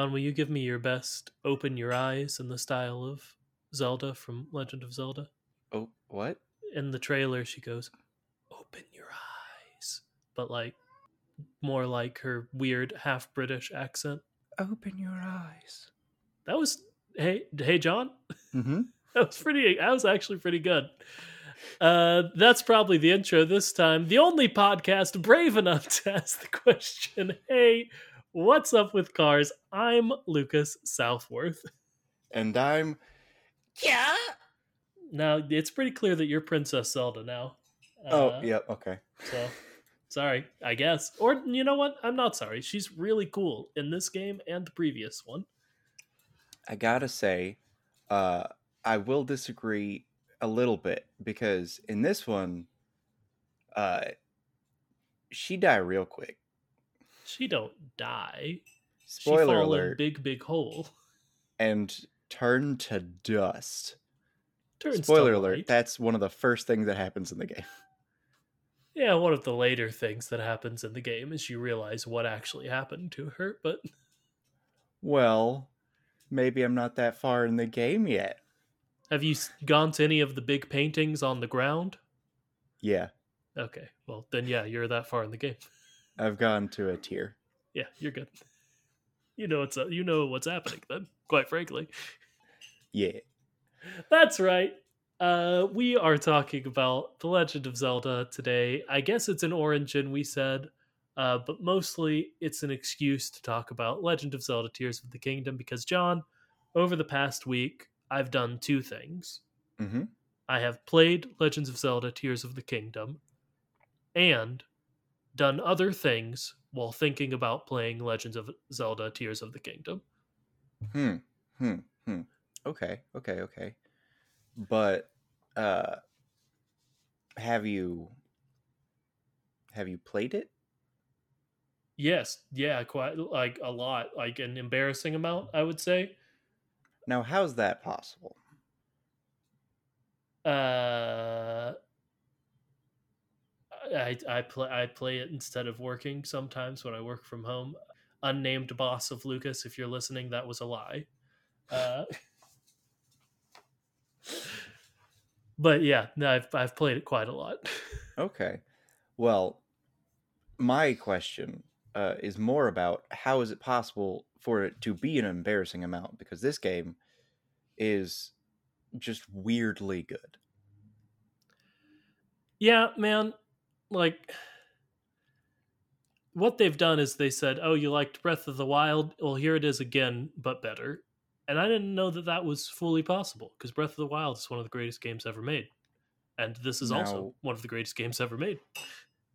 John, will you give me your best open your eyes in the style of Zelda from Legend of Zelda? Oh, what? In the trailer, she goes, Open your eyes. But like, more like her weird half British accent. Open your eyes. That was, hey, hey, John? Mm-hmm. That was pretty, that was actually pretty good. Uh, that's probably the intro this time. The only podcast brave enough to ask the question, hey, What's up with cars? I'm Lucas Southworth. And I'm. Yeah! Now, it's pretty clear that you're Princess Zelda now. Oh, Uh, yeah, okay. So, sorry, I guess. Or, you know what? I'm not sorry. She's really cool in this game and the previous one. I gotta say, uh, I will disagree a little bit because in this one, uh, she died real quick. She don't die. she Spoiler in alert. big, big hole. and turn to dust. Turns Spoiler alert, light. that's one of the first things that happens in the game. Yeah, one of the later things that happens in the game is you realize what actually happened to her, but Well, maybe I'm not that far in the game yet. have you gone to any of the big paintings on the ground? Yeah, Okay, well then yeah, you're that far in the game. I've gone to a tear. Yeah, you're good. You know what's you know what's happening then. Quite frankly, Yeah. that's right. Uh, we are talking about the Legend of Zelda today. I guess it's an origin we said, uh, but mostly it's an excuse to talk about Legend of Zelda: Tears of the Kingdom because John, over the past week, I've done two things. Mm-hmm. I have played Legends of Zelda: Tears of the Kingdom, and done other things while thinking about playing Legends of Zelda: Tears of the Kingdom. Hmm. Hmm. Hmm. Okay. Okay. Okay. But uh have you have you played it? Yes, yeah, quite like a lot, like an embarrassing amount, I would say. Now how's that possible? Uh, I I play I play it instead of working sometimes when I work from home. Unnamed boss of Lucas, if you're listening, that was a lie. Uh, but yeah, no, I've I've played it quite a lot. Okay. Well, my question uh, is more about how is it possible for it to be an embarrassing amount because this game is just weirdly good. Yeah, man. Like, what they've done is they said, "Oh, you liked Breath of the Wild? Well, here it is again, but better." And I didn't know that that was fully possible because Breath of the Wild is one of the greatest games ever made, and this is also one of the greatest games ever made.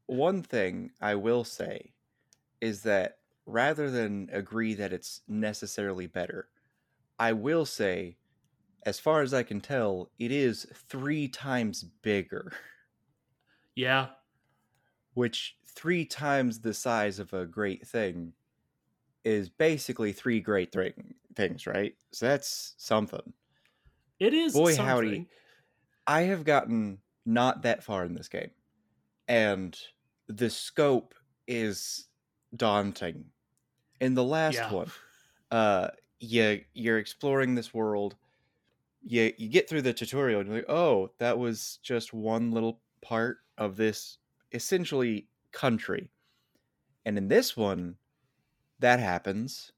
One thing I will say is that rather than agree that it's necessarily better, I will say, as far as I can tell, it is three times bigger, Yeah, which three times the size of a great thing is basically three great thing, things, right? So that's something. it is. Boy, something. howdy. I have gotten not that far in this game, and the scope is daunting. In the last Yeah. one, uh, you you're exploring this world. You you get through the tutorial and you're like, oh, that was just one little part of this essentially country. And in this one, that happens,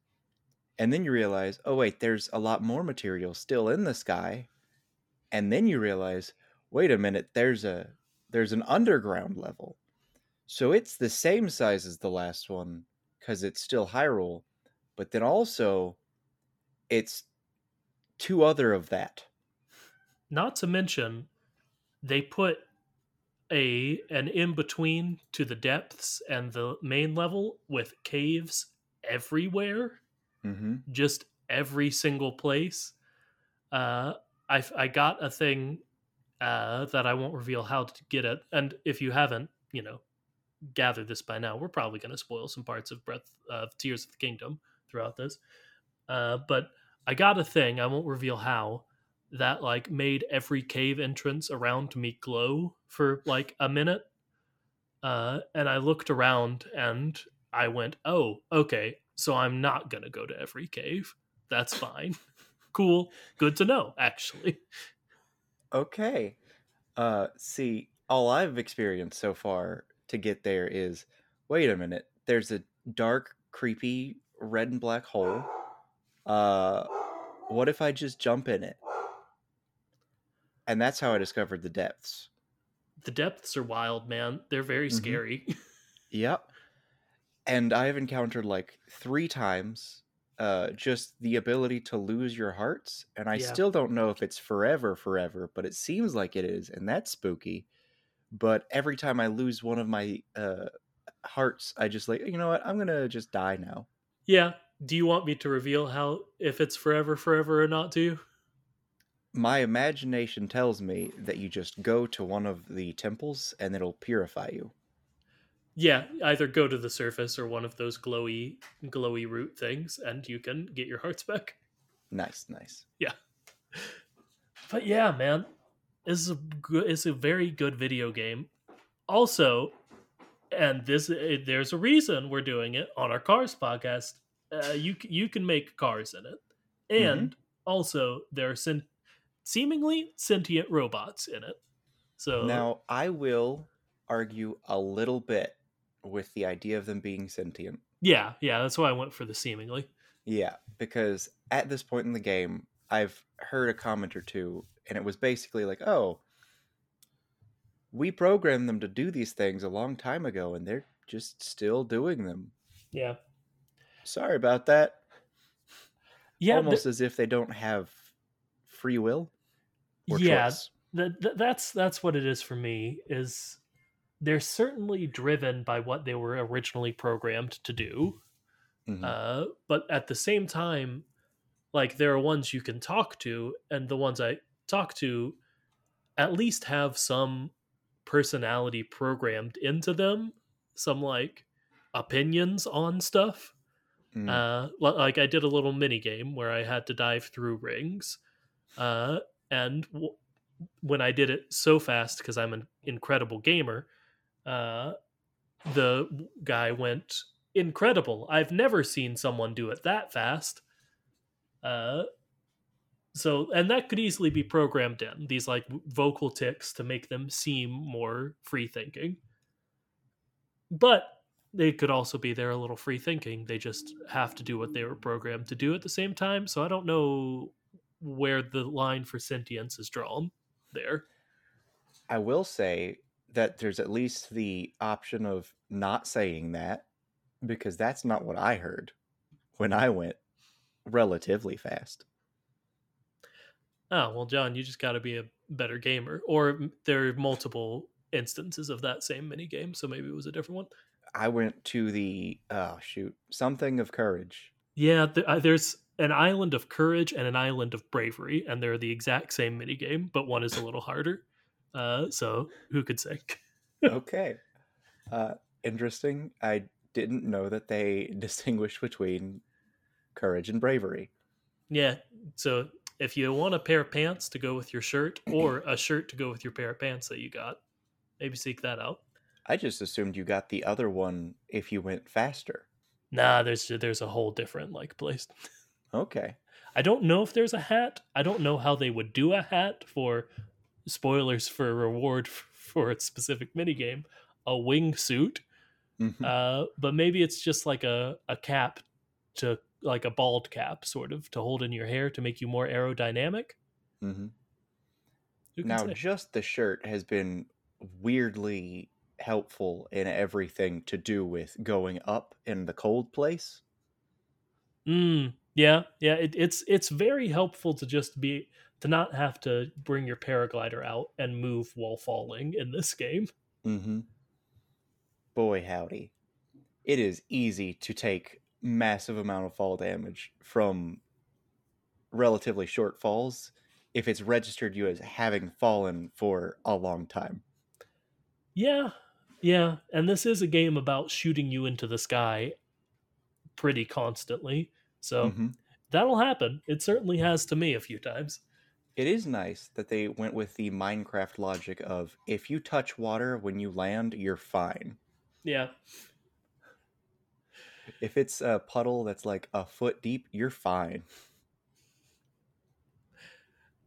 and then you realize, oh wait, there's a lot more material still in the sky and then you realize wait a minute there's a there's an underground level. So it's the same size as the last one because it's still Hyrule, but then also it's two other of that. Not to mention, they put a an in between to the depths and the main level with caves everywhere, Mm-hmm. just every single place. Uh, I I got a thing uh, that I won't reveal how to get it, and if you haven't, you know, gathered this by now, we're probably going to spoil some parts of Breath of Tears of the Kingdom throughout this. Uh, but I got a thing I won't reveal how that like made every cave entrance around me glow for like a minute. Uh, and I looked around and I went, "Oh, okay, so I'm not gonna go to every cave. That's fine. cool. Good to know, actually." Okay. Uh, see, all I've experienced so far to get there is wait a minute, there's a dark, creepy red and black hole. Uh, what if I just jump in it? And that's how I discovered the depths. The depths are wild, man. They're very Mhm. scary. Yep. And I have encountered like three times uh, just the ability to lose your hearts. And I Yeah. still don't know if it's forever, forever, but it seems like it is. And that's spooky. But every time I lose one of my uh, hearts, I just like, you know what? I'm going to just die now. yeah. Do you want me to reveal how if it's forever, forever or not? To you? My imagination tells me that you just go to one of the temples and it'll purify you. Yeah, either go to the surface or one of those glowy, glowy root things, and you can get your hearts back. Nice, nice. Yeah. But yeah, man, this is a good, it's a very good video game. Also, and this there's a reason we're doing it on our Cars podcast. Uh, you you can make cars in it, and also there are seemingly sentient robots in it. So Now, I will argue a little bit with the idea of them being sentient. yeah, yeah, that's why I went for the seemingly. Yeah, because at this point in the game, I've heard a comment or two, and it was basically like, oh, we programmed them to do these things a long time ago, and they're just still doing them. Yeah, Sorry about that. yeah, th- Almost as if they don't have free will or yeah. choice. That, that that's that's what it is for me. Is they're certainly driven by what they were originally programmed to do. Mhm. Uh, but at the same time, like there are ones you can talk to, and the ones I talk to at least have some personality programmed into them, some like opinions on stuff. Mm. Uh, like I did a little mini game where I had to dive through rings, uh, and w- when I did it so fast because I'm an incredible gamer, uh, the guy went incredible. I've never seen someone do it that fast. Uh, so and that could easily be programmed in these like vocal ticks to make them seem more free thinking. But they could also be there a little free thinking. They just have to do what they were programmed to do at the same time. So I don't know where the line for sentience is drawn there. I will say that there's at least the option of not saying that because that's not what I heard when I went relatively fast. Oh, well, John, you just got to be a better gamer. Or there are multiple instances of that same mini game, so maybe it was a different one. I went to the oh shoot, something of courage. Yeah, th- uh, there's an island of courage and an island of bravery, and they're the exact same mini game, but one is a little harder. Uh, so who could say? Okay. uh interesting. I didn't know that they distinguish between courage and bravery. Yeah. So if you want a pair of pants to go with your shirt, or a shirt to go with your pair of pants that you got, maybe seek that out. I just assumed you got the other one if you went faster. Nah, there's there's a whole different like place. Okay. I don't know if there's a hat. I don't know how they would do a hat for spoilers for a reward for a specific minigame, a wingsuit. Mhm. Uh, but maybe it's just like a, a cap to like a bald cap, sort of, to hold in your hair to make you more aerodynamic. Mhm. Now, say? just the shirt has been weirdly helpful in everything to do with going up in the cold place. Mm, yeah, yeah. It, it's it's very helpful to just be to not have to bring your paraglider out and move while falling in this game. Mm-hmm. Boy, howdy. It is easy to take massive amount of fall damage from relatively short falls if it's registered you as having fallen for a long time. Yeah, yeah. And this is a game about shooting you into the sky pretty constantly. So Mhm. that'll happen. It certainly has to me a few times. It is nice that they went with the Minecraft logic of if you touch water when you land, you're fine. Yeah. If it's a puddle that's like a foot deep, you're fine.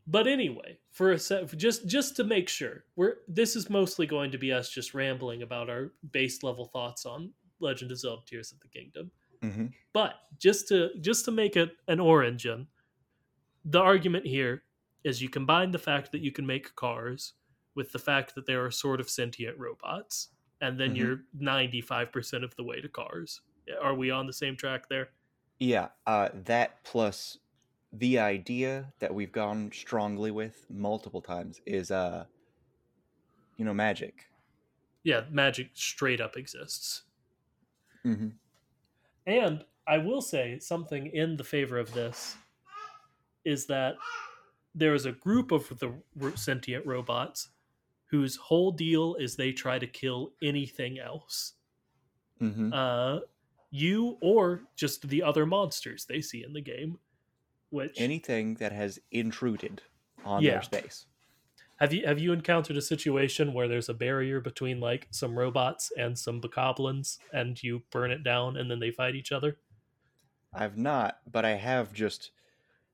But anyway, for a set, just just to make sure, we're this is mostly going to be us just rambling about our base level thoughts on Legend of Zelda: Tears of the Kingdom. Hmm But just to just to make it an origin, the argument here is you combine the fact that you can make cars with the fact that there are sort of sentient robots, and then Mhm. you're ninety five percent of the way to cars. Are we on the same track there? Yeah, uh, that plus the idea that we've gone strongly with multiple times is, uh, you know, magic. Yeah, magic straight up exists. Mm-hmm. And I will say something in the favor of this is that there is a group of the sentient robots whose whole deal is they try to kill anything else. Mm-hmm. Uh, you or just the other monsters they see in the game. Which Anything that has intruded on Yeah. their space. Have you have you encountered a situation where there's a barrier between like some robots and some bokoblins and you burn it down and then they fight each other? I've not, but I have just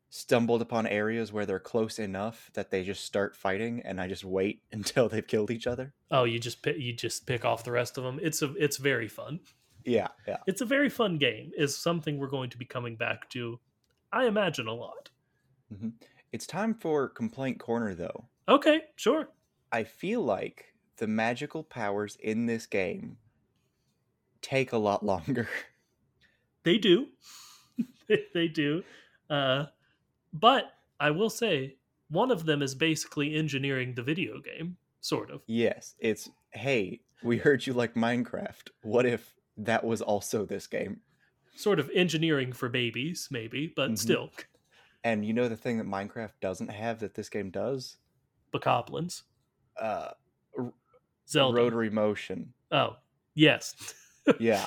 stumbled upon areas where they're close enough that they just start fighting, and I just wait until they've killed each other. Oh, you just pick, you just pick off the rest of them. It's a it's very fun. Yeah, yeah. It's a very fun game. Is something we're going to be coming back to. I imagine a lot. Mm-hmm. It's time for complaint corner, though. Okay, sure. I feel like the magical powers in this game take a lot longer. They do. they do. Uh, but I will say one of them is basically engineering the video game, sort of. yes, it's hey, we heard you like Minecraft. What if that was also this game? Sort of engineering for babies, maybe, but Mhm. still. And you know the thing that Minecraft doesn't have that this game does? Bokoblins. Uh, Zelda. rotary motion. Oh, yes. Yeah.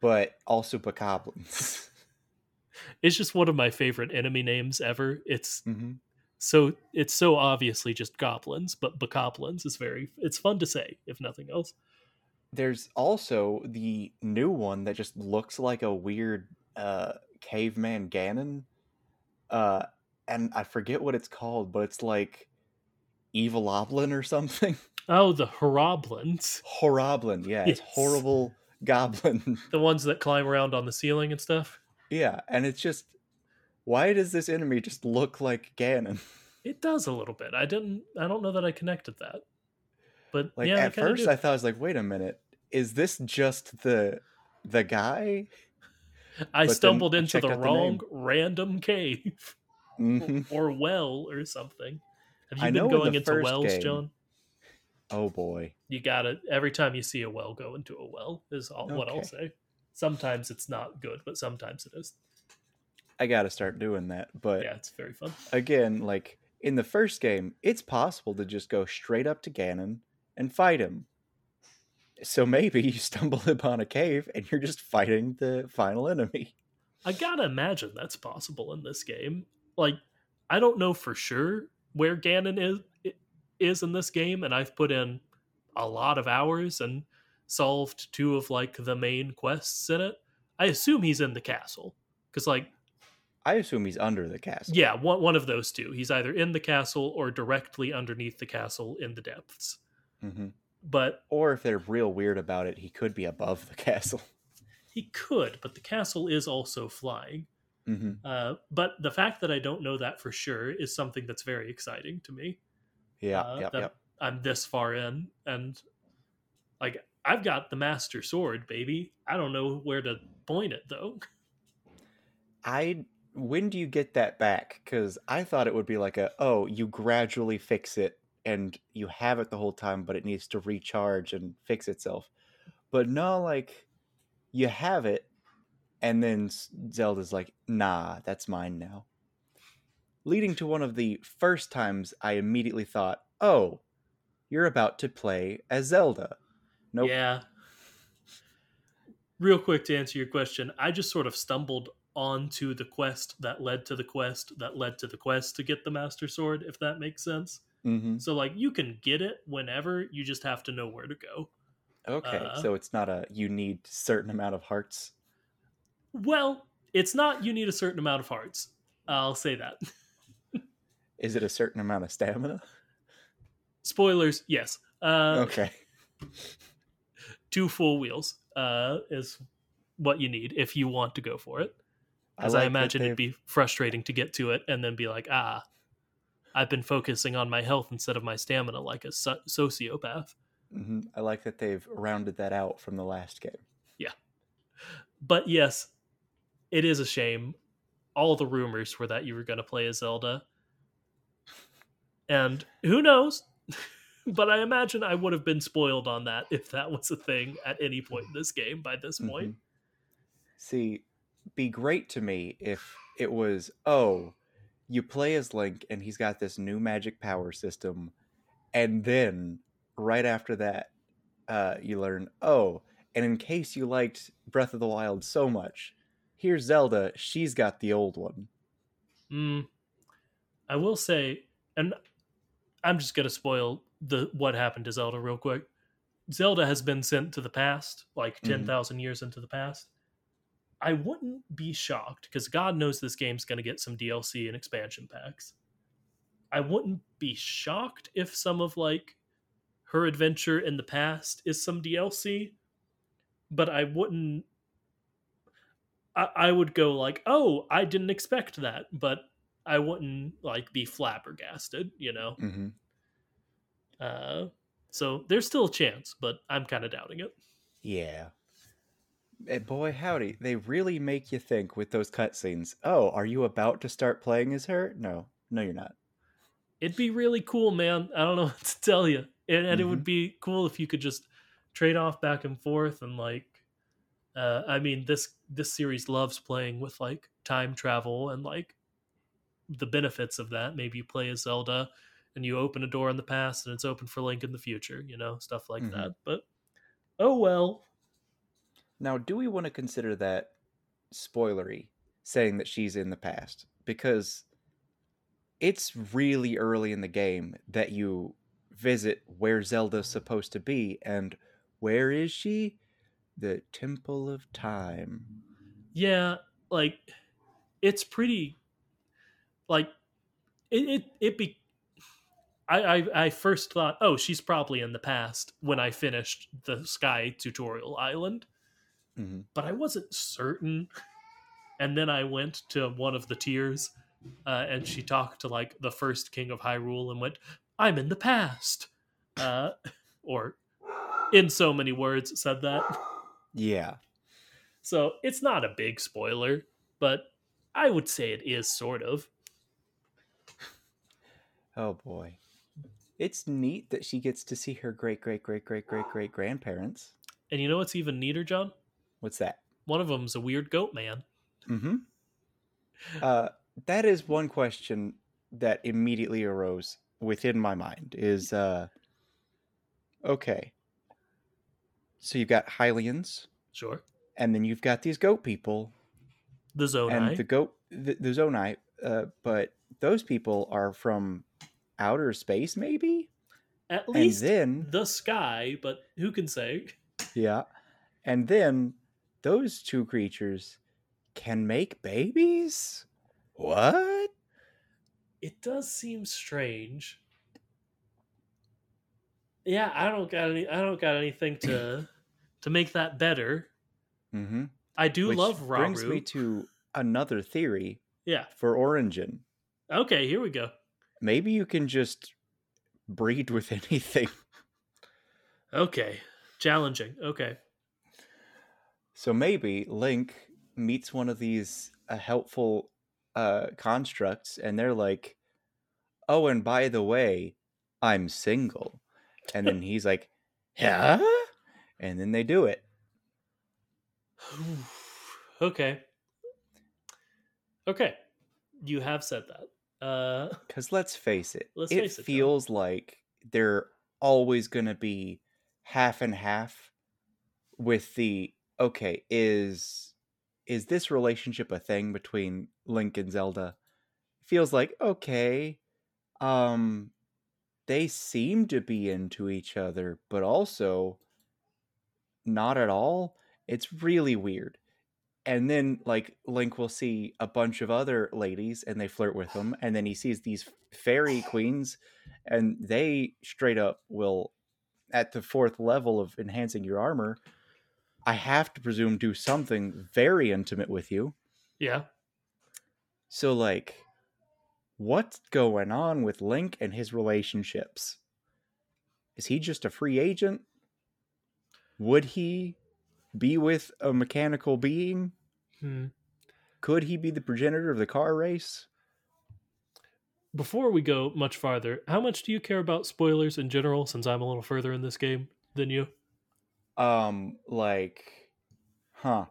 but also bokoblins. it's just one of my favorite enemy names ever. It's hmm so it's so obviously just goblins, but bokoblins is very it's fun to say, if nothing else. There's also the new one that just looks like a weird uh, caveman Ganon. Uh, and I forget what it's called, but it's like Evil Oblin or something. Oh, the Horriblins. Horriblin, yeah, it's horrible goblin. The ones that climb around on the ceiling and stuff. yeah, and it's just why does this enemy just look like Ganon? It does a little bit. I didn't I don't know that I connected that. But Like yeah, at first do. I thought I was like, wait a minute, is this just the the guy? I but stumbled into the the wrong name. random cave hmm or well or something. Have you I been in going the into wells, game- John? Oh boy. You got to every time you see a well, go into a well. Is all, what I'll say. Sometimes it's not good, but sometimes it is. I gotta start doing that. But Yeah, it's very fun. again, like in the first game, it's possible to just go straight up to Ganon and fight him. So maybe you stumble upon a cave and you're just fighting the final enemy. I gotta imagine that's possible in this game. Like, I don't know for sure where Ganon is is in this game, and I've put in a lot of hours and solved two of like the main quests in it. I assume he's in the castle because, like, I assume he's under the castle. yeah, one one of those two. He's either in the castle or directly underneath the castle in the depths. hmm But Or if they're real weird about it, he could be above the castle. he could. But the castle is also flying. Hmm Uh, but the fact that I don't know that for sure is something that's very exciting to me. Yeah, uh, yep, that yep. I'm this far in and like I've got the master sword, baby. I don't know where to point it though. I when do you get that back? Because I thought it would be like a oh, you gradually fix it and you have it the whole time, but it needs to recharge and fix itself. But no, like you have it, and then Zelda's like, nah, that's mine now. Leading to one of the first times I immediately thought, oh, you're about to play as Zelda. Nope. Yeah. Real quick to answer your question, I just sort of stumbled onto the quest that led to the quest that led to the quest to get the Master Sword, if that makes sense. Mm-hmm. So, like, you can get it whenever, you just have to know where to go. Okay, uh, so it's not a you need certain amount of hearts. Well, it's not you need a certain amount of hearts. I'll say that. Is it a certain amount of stamina? Spoilers, yes. Uh, okay. Two full wheels uh, is what you need if you want to go for it. As I, like I imagine it'd be frustrating to get to it and then be like, ah, I've been focusing on my health instead of my stamina like a so- sociopath. Mm-hmm. I like that they've rounded that out from the last game. Yeah. But yes, it is a shame. All the rumors were that you were going to play as Zelda. And who knows? but I imagine I would have been spoiled on that if that was a thing at any point in this game by this point. Mm-hmm. See, be great to me if it was, oh, you play as Link and he's got this new magic power system, and then right after that, uh, you learn, oh, and in case you liked Breath of the Wild so much, here's Zelda. She's got the old one. Mm, I will say, and I'm just gonna spoil the what happened to Zelda real quick. Zelda has been sent to the past, like mm-hmm. 10,000 years into the past. I wouldn't be shocked because God knows this game's going to get some DLC and expansion packs. I wouldn't be shocked if some of like her adventure in the past is some DLC, but I wouldn't. I, I would go like, oh, I didn't expect that, but I wouldn't like be flabbergasted, you know. Mm-hmm. Uh, so there's still a chance, but I'm kind of doubting it. Yeah. And boy, howdy, they really make you think with those cutscenes. Oh, are you about to start playing as her? No, no, you're not. It'd be really cool, man. I don't know what to tell you, and, and mm-hmm. it would mm-hmm. be cool if you could just trade off back and forth and like. Uh, I mean, this this series loves playing with like time travel and like the benefits of that. Maybe you play as Zelda and you open a door in the past and it's open for Link in the future, you know, stuff like mm-hmm. that. But oh well. Now, do we want to consider that spoilery saying that she's in the past? Because it's really early in the game that you visit where Zelda's supposed to be and where is she? The Temple of Time. Yeah, like it's pretty like it it, it be I, I, I first thought, oh, she's probably in the past when I finished the Sky tutorial island, mm-hmm. but I wasn't certain. And then I went to one of the tears, uh, and she talked to like the first king of Hyrule and went, "I'm in the past," uh, or in so many words said that. Yeah. So it's not a big spoiler, but I would say it is sort of. Oh boy it's neat that she gets to see her great great great great great great grandparents. And you know what's even neater, John? What's that? One of them's a weird goat man. Mm-hmm. Uh, that is one question that immediately arose within my mind. Is uh, okay. So you've got Hylians, sure, and then you've got these goat people, the Zonai, and the goat, the, the Zonai. Uh, but those people are from outer space, maybe. At least and then the sky, but who can say? Yeah, and then those two creatures can make babies. What? It does seem strange. Yeah, I don't got any. I don't got anything to to make that better. Mm-hmm. I do Which love Rauru. Brings me to another theory. Yeah. For Origin. Okay, here we go maybe you can just breed with anything. Okay. Challenging. Okay. So maybe Link meets one of these uh, helpful uh, constructs, and they're like, "Oh, and by the way, I'm single," and then he's like, "Yeah," and then they do it. okay. Okay. You have said that. Uh Because let's face it, Let's it face it, feels like they're always going to be half and half with the okay is is this relationship a thing between Link and Zelda? Feels like okay, um, they seem to be into each other, but also not at all. It's really weird. And then like Link will see a bunch of other ladies and they flirt with him and then he sees these fairy queens and they straight up will at the fourth level of enhancing your armor I have to presume do something very intimate with you. yeah. So like what's going on with Link and his relationships? Is he just a free agent? Would he be with a mechanical being? Hmm. Could he be the progenitor of the car race? Before we go much farther, how much do you care about spoilers in general since I'm a little further in this game than you? Um, like, huh?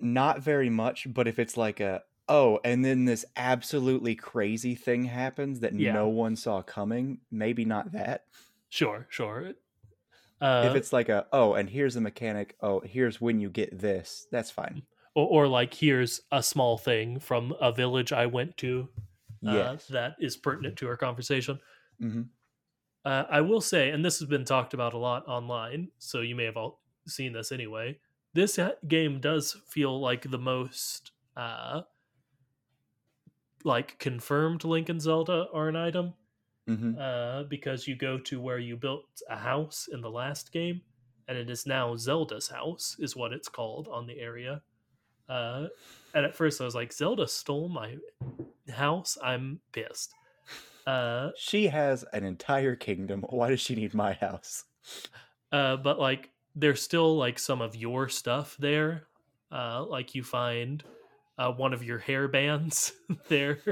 Not very much, but if it's like a oh, and then this absolutely crazy thing happens that Yeah. no one saw coming, maybe not that. Sure, sure. Uh, if it's like a oh, and here's the mechanic, oh, here's when you get this, that's fine. or, or like here's a small thing from a village I went to uh, Yes. that is pertinent to our conversation. hmm Uh, I will say, and this has been talked about a lot online, so you may have all seen this anyway. This game does feel like the most uh, like confirmed Link and Zelda are an item hmm uh, because you go to where you built a house in the last game, and it is now Zelda's house, is what it's called on the area. Uh, and at first, I was like, Zelda stole my house. I'm pissed. Uh, She has an entire kingdom. Why does she need my house? uh, but like, there's still like some of your stuff there. Uh, like you find uh, one of your hair bands there.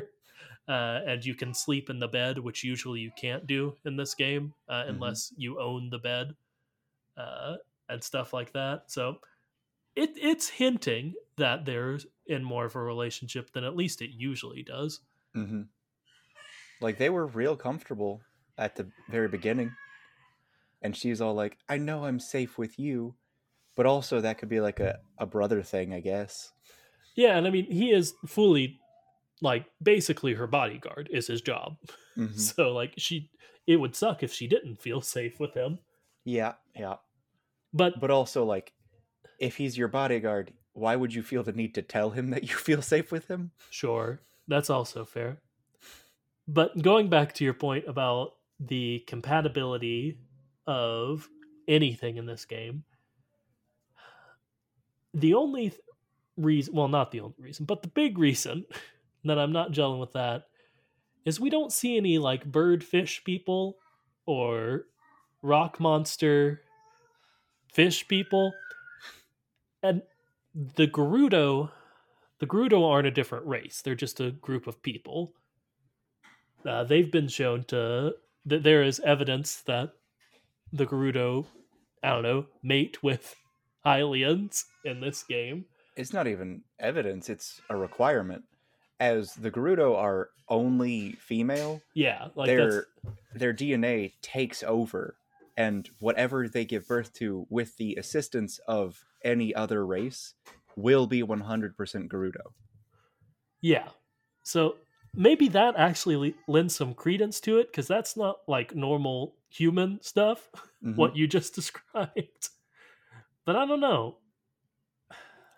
Uh, and you can sleep in the bed, which usually you can't do in this game uh, Mhm. unless you own the bed uh, and stuff like that. So it it's hinting that they're in more of a relationship than at least it usually does. Mm-hmm. Like they were real comfortable at the very beginning, and she's all like, "I know I'm safe with you," but also that could be like a a brother thing, I guess. Yeah, and I mean he is fully like basically her bodyguard is his job. Mhm. So like she it would suck if she didn't feel safe with him. Yeah, yeah, But but also like, if he's your bodyguard, why would you feel the need to tell him that you feel safe with him? Sure, that's also fair. But going back to your point about the compatibility of anything in this game, the only th- reason, well, not the only reason, but the big reason that I'm not gelling with that is we don't see any like bird fish people or rock monster fish people. And the Gerudo the Gerudo aren't a different race. They're just a group of people. Uh, they've been shown to that there is evidence that the Gerudo, I don't know, mate with aliens in this game. It's not even evidence; it's a requirement. As the Gerudo are only female, Yeah, like their their DNA takes over, and whatever they give birth to, with the assistance of any other race, will be 100% Gerudo. yeah. So maybe that actually lends some credence to it because that's not like normal human stuff. Mhm. what you just described. But I don't know.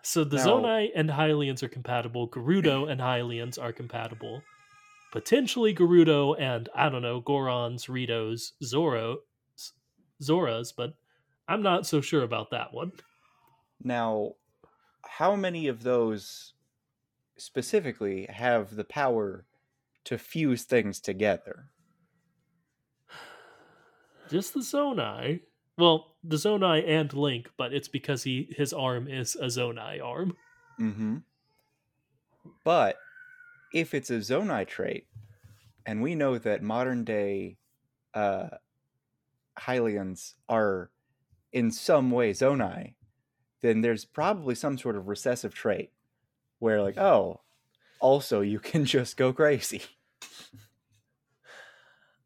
So the Now- Zonai and Hylians are compatible. Gerudo and Hylians are compatible. Potentially Gerudo and I don't know Gorons, Ritos, Zoro, Zoras, but I'm not so sure about that one. Now, how many of those specifically have the power to fuse things together? Just the Zonai. Well, the Zonai and Link, but it's because he his arm is a Zonai arm. Mm-hmm. But if it's a Zonai trait, and we know that modern day uh, Hylians are in some way Zonai, then there's probably some sort of recessive trait where, like, oh, also you can just go crazy.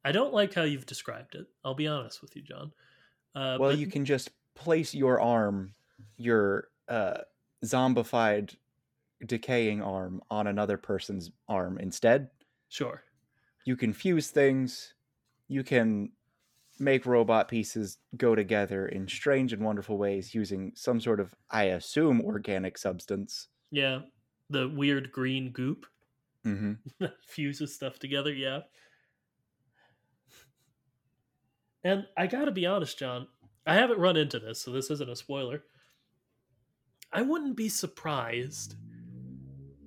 I don't like how you've described it. I'll be honest with you, John. Uh, well, but- you can just place your arm, your uh, zombified, decaying arm, on another person's arm instead. sure. You can fuse things. You can make robot pieces go together in strange and wonderful ways using some sort of, I assume, organic substance. Yeah, the weird green goop hmm fuses stuff together. Yeah. And I gotta be honest, John. I haven't run into this, so this isn't a spoiler. I wouldn't be surprised.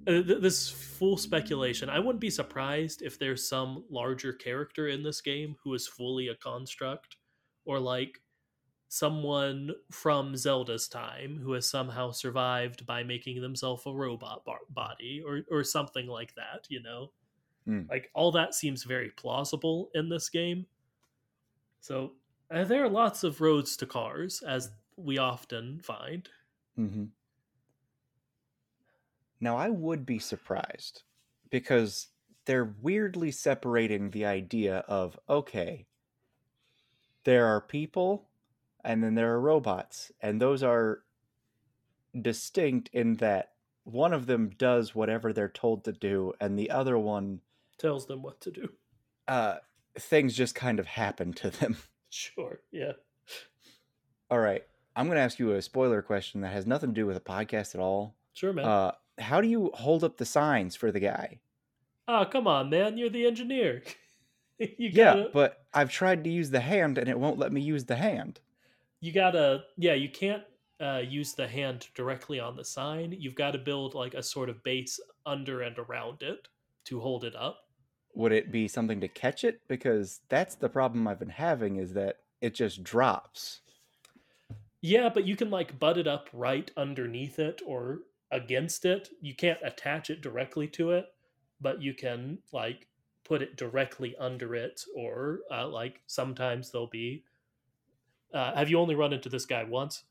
Uh, th- this full speculation. I wouldn't be surprised if there's some larger character in this game who is fully a construct, or like someone from Zelda's time who has somehow survived by making themselves a robot bar- body, or or something like that. You know, Hmm. like all that seems very plausible in this game. So uh, there are lots of roads to cars, as we often find. hmm Now, I would be surprised because they're weirdly separating the idea of okay, there are people and then there are robots, and those are distinct in that one of them does whatever they're told to do, and the other one, Tells them what to do. uh, things just kind of happen to them. Sure, yeah. All right, I'm going to ask you a spoiler question that has nothing to do with a podcast at all. Sure, man. Uh, how do you hold up the signs for the guy? Ah, come on, man. You're the engineer. you Yeah, gotta, but I've tried to use the hand and it won't let me use the hand. you gotta, yeah, you can't uh, use the hand directly on the sign. You've got to build like a sort of base under and around it to hold it up. Would it be something to catch it? Because that's the problem I've been having is that it just drops. Yeah, but you can like butt it up right underneath it or against it. You can't attach it directly to it, but you can like put it directly under it, or uh, like sometimes there'll be. Uh, have you only run into this guy once?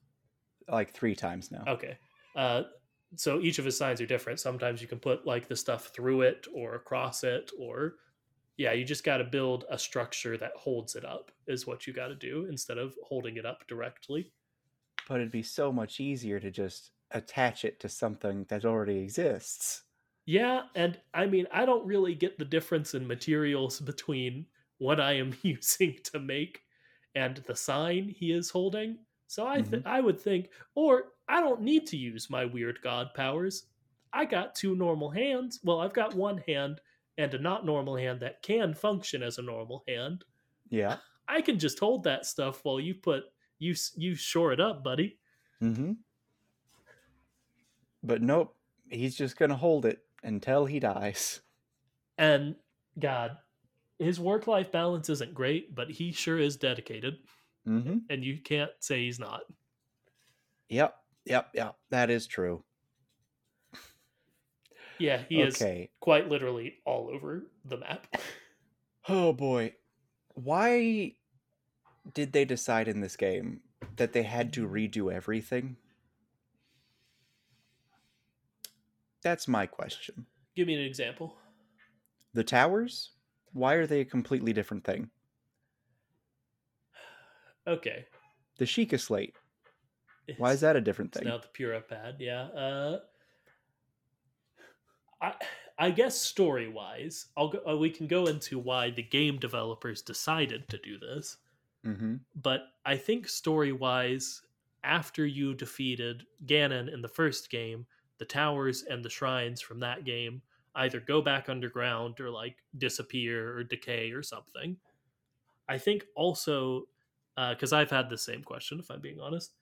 Like three times now. Okay. Uh, so each of his signs are different. Sometimes you can put like the stuff through it or across it, or yeah, you just got to build a structure that holds it up, is what you got to do instead of holding it up directly. But it'd be so much easier to just attach it to something that already exists. Yeah, and I mean, I don't really get the difference in materials between what I am using to make and the sign he is holding. So I th- mm-hmm. I would think, or I don't need to use my weird god powers. I got two normal hands. Well, I've got one hand and a not normal hand that can function as a normal hand. Yeah. I can just hold that stuff while you put you you shore it up, buddy. Mm-hmm. But nope, he's just gonna hold it until he dies. And God, his work life balance isn't great, but he sure is dedicated. Mm-hmm. and you can't say he's not. Yep. Yep. Yep. That is true. Yeah, he is quite literally all over the map. Oh boy. Why did they decide in this game that they had to redo everything? That's my question. Give me an example. The towers? Why are they a completely different thing? Okay. The Sheikah slate. Why is that a different It's thing? now the Purah Pad, yeah. Uh, I I guess story wise, I'll go, uh, we can go into why the game developers decided to do this. Mm-hmm. But I think story wise, after you defeated Ganon in the first game, the towers and the shrines from that game either go back underground or like disappear or decay or something. I think also because I've had the same question, if I'm being honest.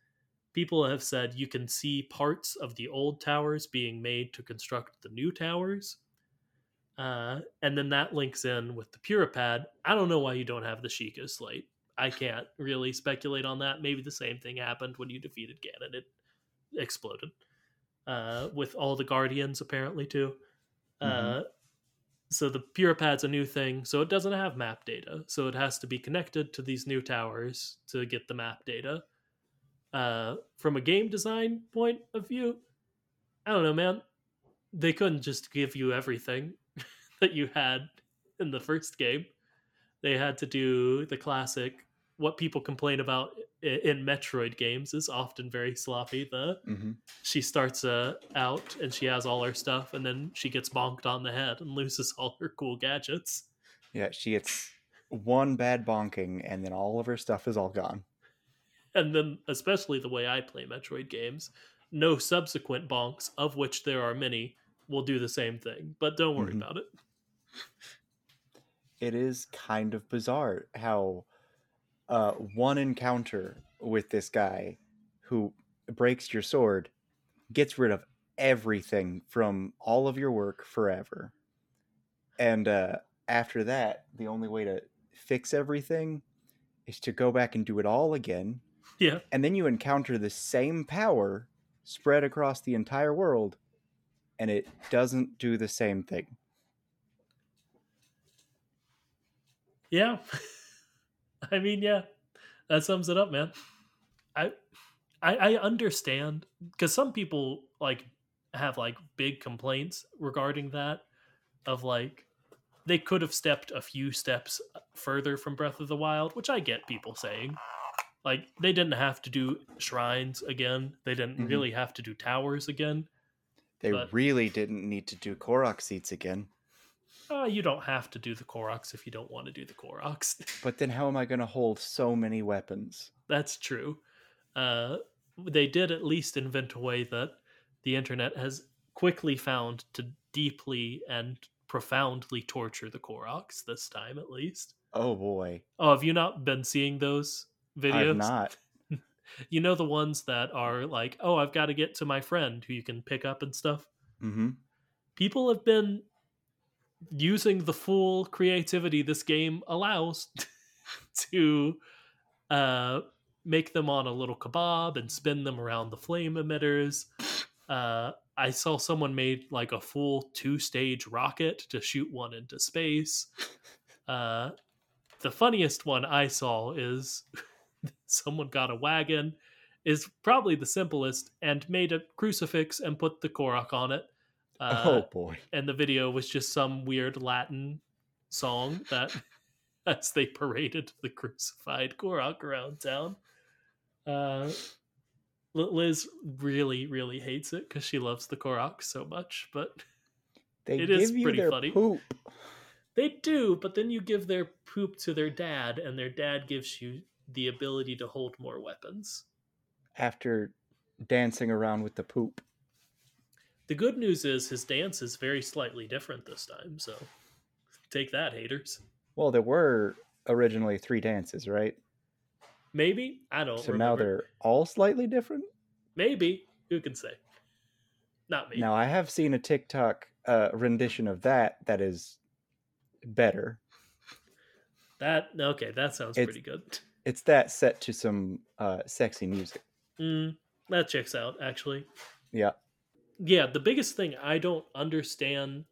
People have said you can see parts of the old towers being made to construct the new towers. Uh, and then that links in with the Purah Pad. I don't know why you don't have the Sheikah slate. I can't really speculate on that. Maybe the same thing happened when you defeated Ganon. It exploded. Uh, with all the Guardians, apparently, too. Uh, so the Purah Pad's a new thing, so it doesn't have map data. So it has to be connected to these new towers to get the map data. Uh, from a game design point of view, I don't know, man. They couldn't just give you everything that you had in the first game. They had to do the classic. What people complain about in Metroid games is often very sloppy. The hmm she starts uh, out and she has all her stuff, and then she gets bonked on the head and loses all her cool gadgets. Yeah, she gets one bad bonking, and then all of her stuff is all gone. And then, especially the way I play Metroid games, no subsequent bonks, of which there are many, will do the same thing. But don't worry Mhm. about it. It is kind of bizarre how uh, one encounter with this guy who breaks your sword gets rid of everything from all of your work forever. And uh, after that, the only way to fix everything is to go back and do it all again. Yeah. And then you encounter the same power spread across the entire world, and it doesn't do the same thing. Yeah. I mean, yeah. That sums it up, man. I I, I understand because some people like have like big complaints regarding that of like they could have stepped a few steps further from Breath of the Wild, which I get people saying. Like they didn't have to do shrines again. They didn't Mhm. really have to do towers again. They But- really didn't need to do Korok seeds again. Uh, you don't have to do the Koroks if you don't want to do the Koroks. But then how am I going to hold so many weapons? That's true. Uh, they did at least invent a way that the internet has quickly found to deeply and profoundly torture the Koroks this time, at least. Oh boy. Oh, have you not been seeing those videos? I've not. You know the ones that are like, "Oh, I've got to get to my friend who you can pick up and stuff." hmm People have been using the full creativity this game allows to uh, make them on a little kebab and spin them around the flame emitters. Uh, I saw someone made like a full two stage rocket to shoot one into space. Uh, the funniest one I saw is someone got a wagon, is probably the simplest, and made a crucifix and put the Korok on it. Uh, oh boy. and the video was just some weird Latin song that as they paraded the crucified Korok around town. Uh, Liz really, really hates it because she loves the Korok so much, but They it give is you pretty their funny. poop. they do. But then you give their poop to their dad, and their dad gives you the ability to hold more weapons. after dancing around with the poop. The good news is his dance is very slightly different this time, so take that, haters. Well, there were originally three dances, right? Maybe I don't. so now they're all slightly different. Maybe. Who can say? Not me. Now I have seen a TikTok uh, rendition of that that is better. That okay, that sounds It's- pretty good. It's that set to some uh, sexy music. Mm, that checks out, actually. Yeah. Yeah, the biggest thing I don't understand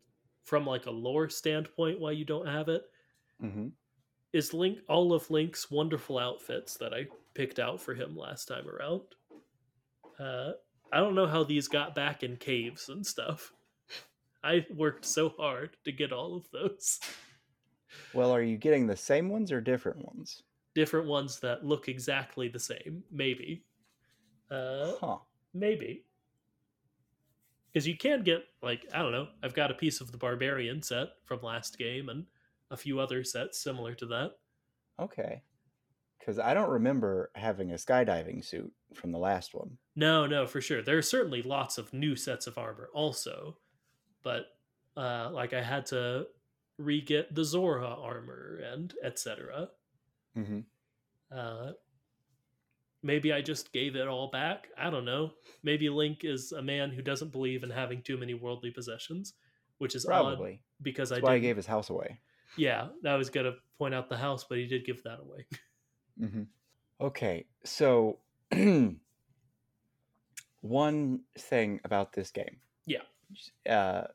from like a lore standpoint why you don't have it hmm is Link all of Link's wonderful outfits that I picked out for him last time around. Uh, I don't know how these got back in caves and stuff. I worked so hard to get all of those. Well, are you getting the same ones or different ones? Different ones that look exactly the same, maybe. Uh, Huh. maybe. Because you can get, like, I don't know, I've got a piece of the Barbarian set from last game and a few other sets similar to that. Okay. Because I don't remember having a skydiving suit from the last one. No, no, for sure. There are certainly lots of new sets of armor also, but uh, like I had to re-get the Zora armor and etc. hmm Uh, maybe I just gave it all back. I don't know. Maybe Link is a man who doesn't believe in having too many worldly possessions. which is Probably. odd because That's I why did. he gave his house away. yeah, I was gonna point out the house, but he did give that away. hmm Okay, so one thing about this game. Yeah. Uh,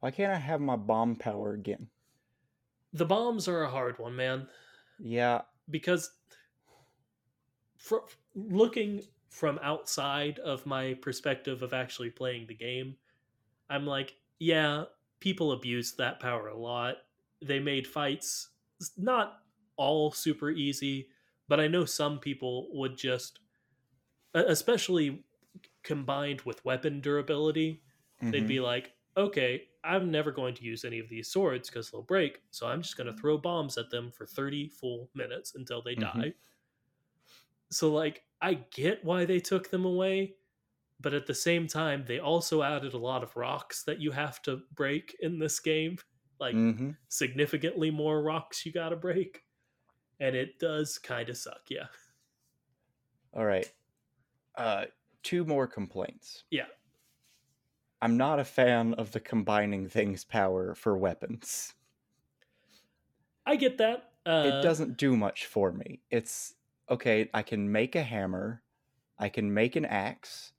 why can't I have my bomb power again? The bombs are a hard one, man. Yeah. because fr- looking from outside of my perspective of actually playing the game, I'm like, yeah, people abused that power a lot. They made fights not all super easy, but I know some people would just, especially combined with weapon durability, they'd mhm, be like, okay, I'm never going to use any of these swords because they'll break, so I'm just going to throw bombs at them for 30 full minutes until they Mhm. die. So, like, I get why they took them away, but at the same time, they also added a lot of rocks that you have to break in this game. Like, mhm. significantly more rocks you got to break. And it does kind of suck, yeah. All right. Uh, two more complaints. Yeah. I'm not a fan of the combining things power for weapons. I get that. Uh, it doesn't do much for me. It's okay, I can make a hammer, I can make an axe,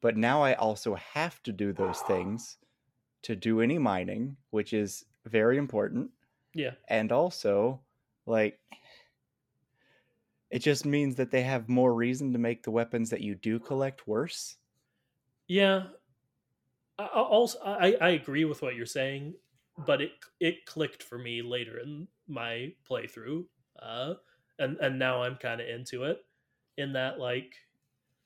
but now I also have to do those things to do any mining, which is very important. Yeah. And also, like, it just means that they have more reason to make the weapons that you do collect worse. Yeah. I, also, I, I agree with what you're saying, but it it clicked for me later in my playthrough, uh, and and now I'm kind of into it. In that, like,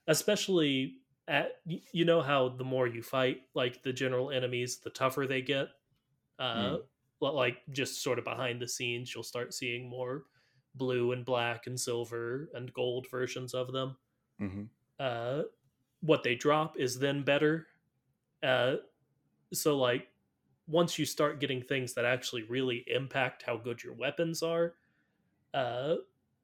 especially at you know how the more you fight, like the general enemies, the tougher they get. Uh, Mm. like just sort of behind the scenes, you'll start seeing more blue and black and silver and gold versions of them hmm uh, what they drop is then better. Uh, so like once you start getting things that actually really impact how good your weapons are, uh,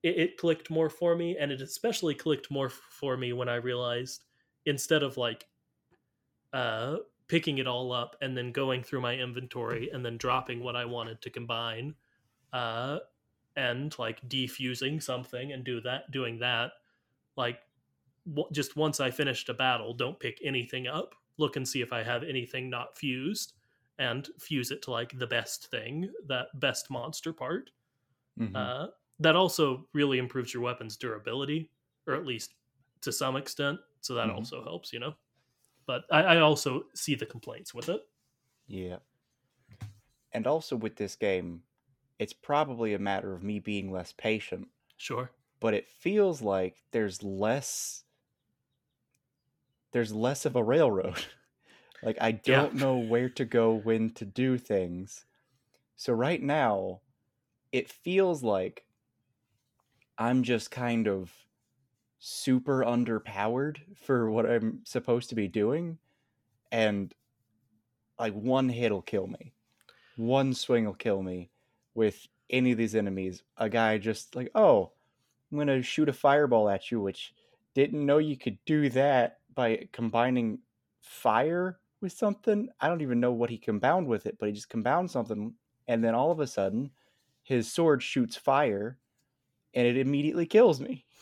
it, it clicked more for me, and it especially clicked more for me when I realized instead of like uh, picking it all up and then going through my inventory and then dropping what I wanted to combine, uh, and like defusing something and do that, doing that, like w- just once I finished a battle, don't pick anything up. Look and see if I have anything not fused, and fuse it to like the best thing, that best monster part. hmm Uh, that also really improves your weapon's durability, or at least to some extent. So that Mhm. also helps, you know. But I, I also see the complaints with it. Yeah. And also with this game, it's probably a matter of me being less patient, Sure. but it feels like there's less there's less of a railroad. like I don't know where to go when to do things. So right now, it feels like I'm just kind of super underpowered for what I'm supposed to be doing and like one hit'll kill me. One swing will kill me with any of these enemies. A guy just like, "Oh, I'm going to shoot a fireball at you," which didn't know you could do that by combining fire with something. I don't even know what he combined with it, but he just combined something and then all of a sudden his sword shoots fire and it immediately kills me.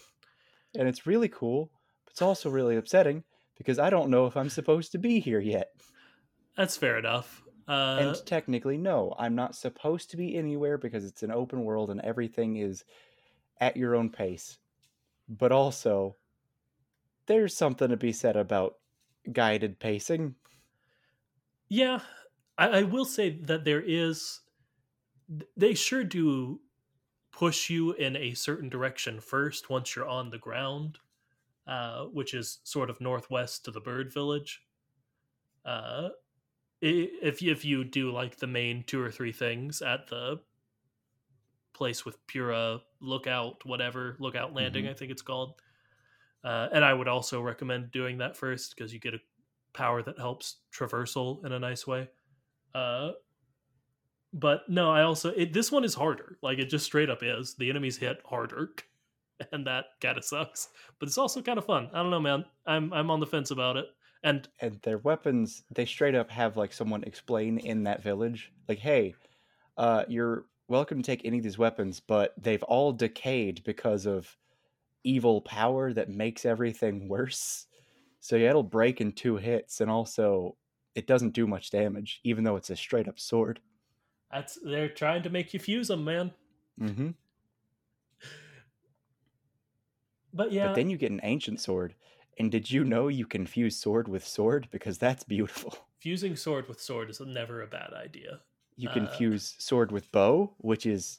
And it's really cool, but it's also really upsetting because I don't know if I'm supposed to be here yet. That's fair enough. Uh, and technically, no, I'm not supposed to be anywhere because it's an open world and everything is at your own pace. But also, there's something to be said about guided pacing. Yeah, I, I will say that there is. They sure do push you in a certain direction first once you're on the ground, uh, which is sort of northwest to the bird village. Uh, if you, if you do like the main two or three things at the place with Purah Lookout, whatever Lookout Landing, Mhm. I think it's called. Uh, and I would also recommend doing that first because you get a power that helps traversal in a nice way. Uh, but no, I also it, this one is harder. Like it just straight up is. The enemies hit harder, and that kind of sucks. But it's also kind of fun. I don't know, man. I'm I'm on the fence about it. And and their weapons they straight up have like someone explain in that village like hey uh you're welcome to take any of these weapons but they've all decayed because of evil power that makes everything worse so yeah it'll break in two hits and also it doesn't do much damage even though it's a straight up sword that's they're trying to make you fuse them, man. mm-hmm. But yeah, but then you get an ancient sword and did you know you can fuse sword with sword because that's beautiful fusing sword with sword is never a bad idea. you can Uh, fuse sword with bow which is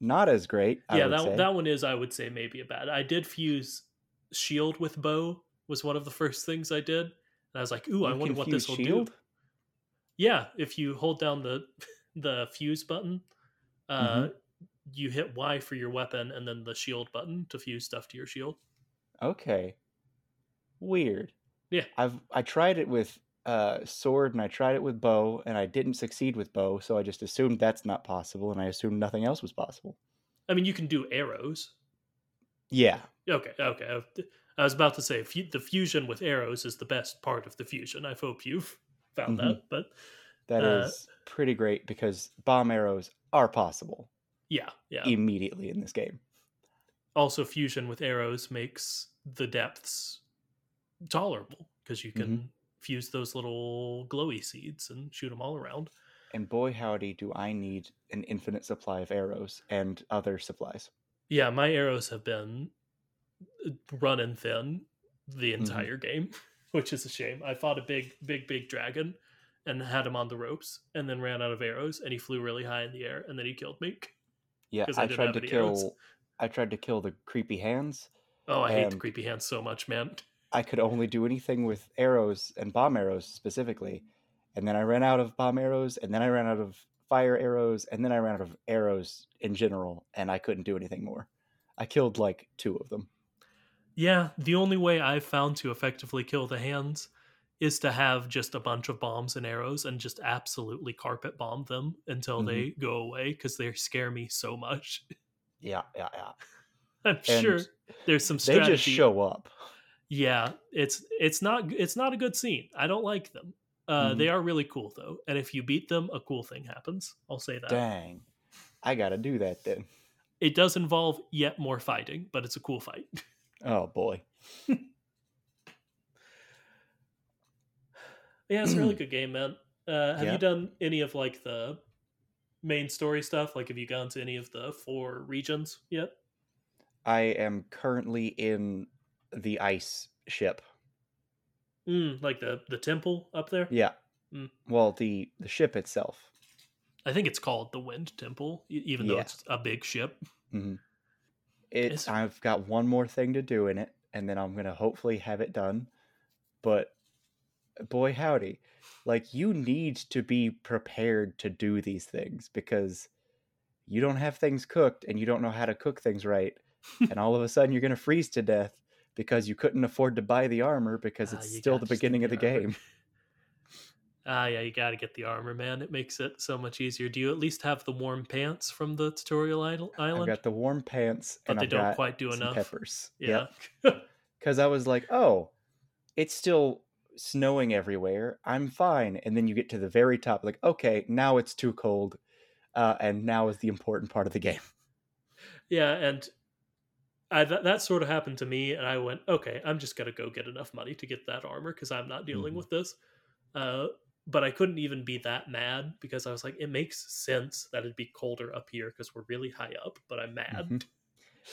not as great I yeah, would that say. that one is I would say maybe a bad. I did fuse shield with bow was one of the first things I did, and I was like, "Ooh, I wonder what this will shield? do." Yeah, if you hold down the the fuse button, uh, Mm-hmm. you hit Y for your weapon, and then the shield button to fuse stuff to your shield. Okay. Weird. Yeah. I've I tried it with uh sword and I tried it with bow and I didn't succeed with bow, so I just assumed that's not possible and I assumed nothing else was possible. I mean, you can do arrows. Yeah. Okay, okay. I was about to say the fusion with arrows is the best part of the fusion. I hope you've found Mhm. that, but that is Uh, pretty great because bomb arrows are possible yeah, yeah. immediately in this game. also fusion with arrows makes the depths tolerable because you can fuse those little glowy seeds and shoot them all around And boy howdy do I need an infinite supply of arrows and other supplies. yeah my arrows have been uh, running thin the Mm-hmm. entire game which is a shame i fought a big big big dragon and had him on the ropes and then ran out of arrows and he flew really high in the air and then he killed me Yeah, I I tried to kill arrows. I tried to kill the creepy hands. oh i hate the creepy hands so much man I could only do anything with arrows and bomb arrows specifically. And then I ran out of bomb arrows, and then I ran out of fire arrows, and then I ran out of arrows in general, and I couldn't do anything more. I killed like two of them. Yeah, the only way I've found to effectively kill the hands is to have just a bunch of bombs and arrows and just absolutely carpet bomb them until Mhm. they go away because they scare me so much. Yeah, yeah, yeah. I'm And sure there's some They just show up. Yeah, it's it's not it's not a good scene. I don't like them. Uh, Mhm. They are really cool though, and if you beat them, a cool thing happens. I'll say that. Dang. I gotta do that then. It does involve yet more fighting, but it's a cool fight. Oh boy. Yeah, it's a really good game, man. Uh, have Yeah. you done any of like the main story stuff? Like, have you gone to any of the four regions yet? I am currently in the ice ship. Mm, like the the temple up there. Yeah. Mm. Well, the the ship itself. I think it's called the Wind Temple, even though Yeah. it's a big ship. hmm It's- It's I've got one more thing to do in it, and then I'm gonna hopefully have it done. But boy howdy, like you need to be prepared to do these things because you don't have things cooked and you don't know how to cook things right, and all of a sudden you're gonna freeze to death because you couldn't afford to buy the armor because Ah, it's you still the beginning of the game. Ah, yeah, you got to get the armor, man. It makes it so much easier. Do you at least have the warm pants from the tutorial I've island? got the warm pants, But and they I've don't quite do enough. peppers. yeah. because I was like, oh, it's still snowing everywhere. I'm fine. And then you get to the very top, like, okay, now it's too cold. Uh, and now is the important part of the game. Yeah, and I, that, that sort of happened to me, and I went, okay, I'm just gonna go get enough money to get that armor because I'm not dealing Mhm. with this. Uh, but I couldn't even be that mad because I was like, it makes sense that it'd be colder up here because we're really high up. But I'm mad. Mhm.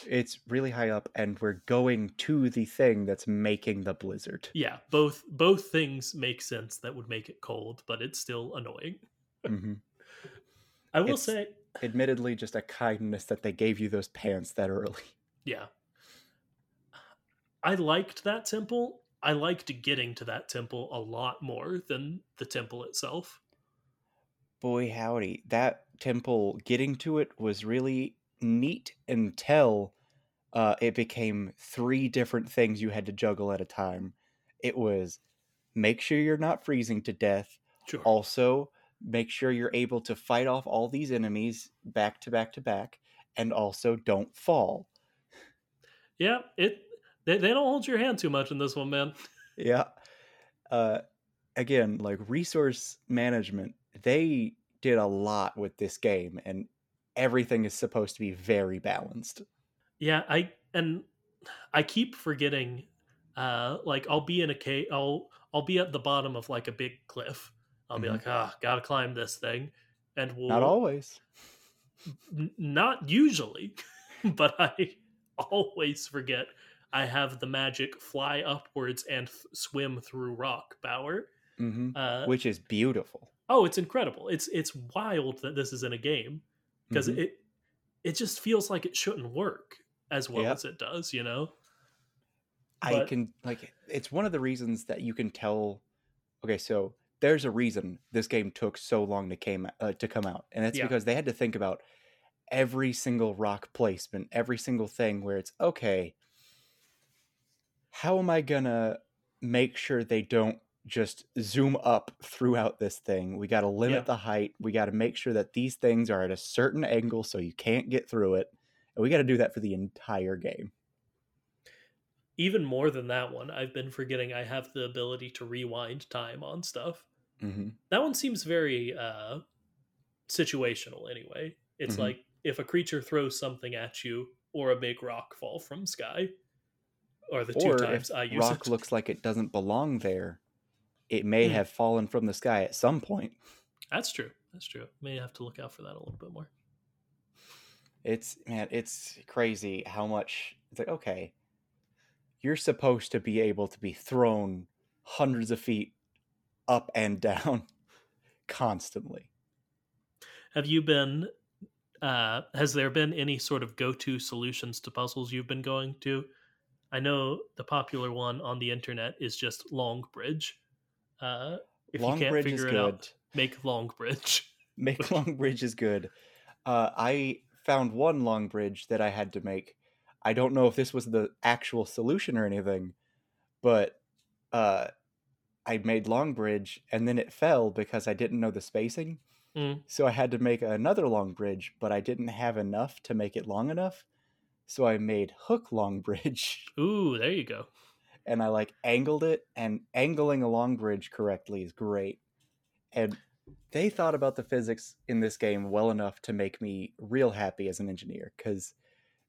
It's really high up, and we're going to the thing that's making the blizzard. Yeah, both both things make sense that would make it cold, but it's still annoying. hmm I will It's- say, Admittedly, just a kindness that they gave you those pants that early. Yeah, I liked that temple. I liked getting to that temple a lot more than the temple itself. Boy, howdy. That temple, getting to it was really neat until uh, it became three different things you had to juggle at a time. It was make sure you're not freezing to death. Sure. Also, make sure you're able to fight off all these enemies back to back to back. And also, don't fall. Yeah, it they, they don't hold your hand too much in this one, man. Yeah. uh again, like resource management, they did a lot with this game and everything is supposed to be very balanced. Yeah, I and I keep forgetting uh like I'll be in a cave I'll I'll be at the bottom of like a big cliff. I'll be Mhm. like, ah, gotta climb this thing. And we'll Not always. N- not usually, but I always forget I have the magic fly upwards and th- swim through rock power. hmm Uh, Which is beautiful. oh, it's incredible! It's it's wild that this is in a game because Mhm. it it just feels like it shouldn't work as well Yeah. as it does. You know? I but- can like it's one of the reasons that you can tell okay, so there's a reason this game took so long to came uh, to come out. And that's Yeah. because they had to think about every single rock placement, every single thing where it's okay, how am I going to make sure they don't just zoom up throughout this thing? We got to limit Yeah. the height. We got to make sure that these things are at a certain angle so you can't get through it. And we got to do that for the entire game. Even more than that one, I've been forgetting I have the ability to rewind time on stuff. hmm That one seems very uh situational anyway. It's Mhm. like if a creature throws something at you or a big rock fall from sky. Or the two or times if I use rock it. looks like it doesn't belong there, it may Hmm. have fallen from the sky at some point. That's true. That's true. May have to look out for that a little bit more. It's man, it's crazy how much it's like okay, you're supposed to be able to be thrown hundreds of feet up and down constantly. Have you been uh has there been any sort of go-to solutions to puzzles you've been going to? I know the popular one on the internet is just Long Bridge. Uh if Long you can't Bridge figure is it good. out, make Long Bridge. Make Long Bridge is good. Uh, I found one Long Bridge that I had to make. I don't know if this was the actual solution or anything, but uh, I made Long Bridge and then it fell because I didn't know the spacing. Mm. So I had to make another Long Bridge, but I didn't have enough to make it long enough. So I made Hook Long Bridge Ooh, there you go. and I like angled it, and angling a long bridge correctly is great. And they thought about the physics in this game well enough to make me real happy as an engineer because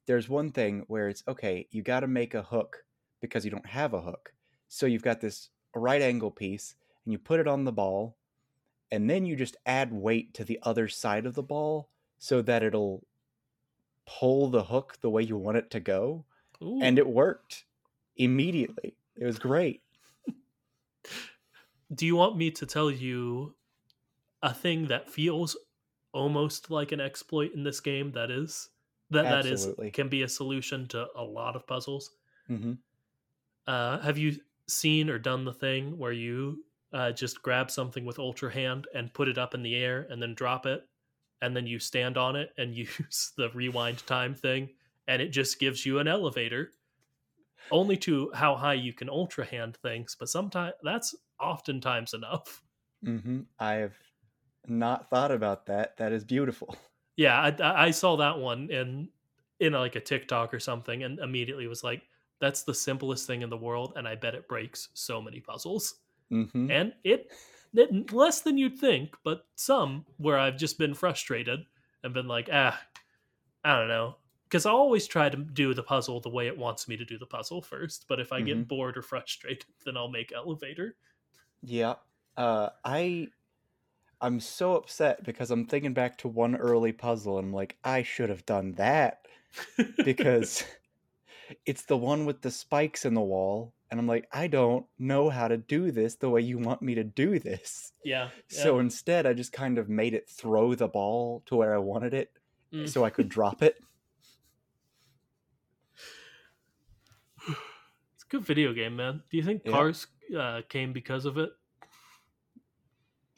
there's one thing where it's okay, you got to make a hook because you don't have a hook. So you've got this right angle piece and you put it on the ball, and then you just add weight to the other side of the ball so that it'll pull the hook the way you want it to go. Ooh. And it worked immediately. It was great. do you want me to tell you a thing that feels almost like an exploit in this game that is that that is can be a solution to a lot of puzzles hmm uh have you seen or done the thing where you uh, just grab something with ultra hand and put it up in the air and then drop it and then you stand on it and use the rewind time thing and it just gives you an elevator only to how high you can ultra hand things but sometimes that's oftentimes enough hmm I've not thought about that. That is beautiful. Yeah, I- I, I saw that one in in like a TikTok or something, and immediately was like, "That's the simplest thing in the world," and I bet it breaks so many puzzles. Hmm And it, it less than you'd think, but some where I've just been frustrated and been like, "Ah, I don't know," because I always try to do the puzzle the way it wants me to do the puzzle first. But if I get Mhm. bored or frustrated, then I'll make elevator. Yeah. Uh, I I'm so upset because I'm thinking back to one early puzzle and I'm like, I should have done that because it's the one with the spikes in the wall. And I'm like, I don't know how to do this the way you want me to do this. yeah. So instead, I just kind of made it throw the ball to where I wanted it Mm. so I could drop it. it's a good video game, man. Do you think Yeah. Cars uh, came because of it?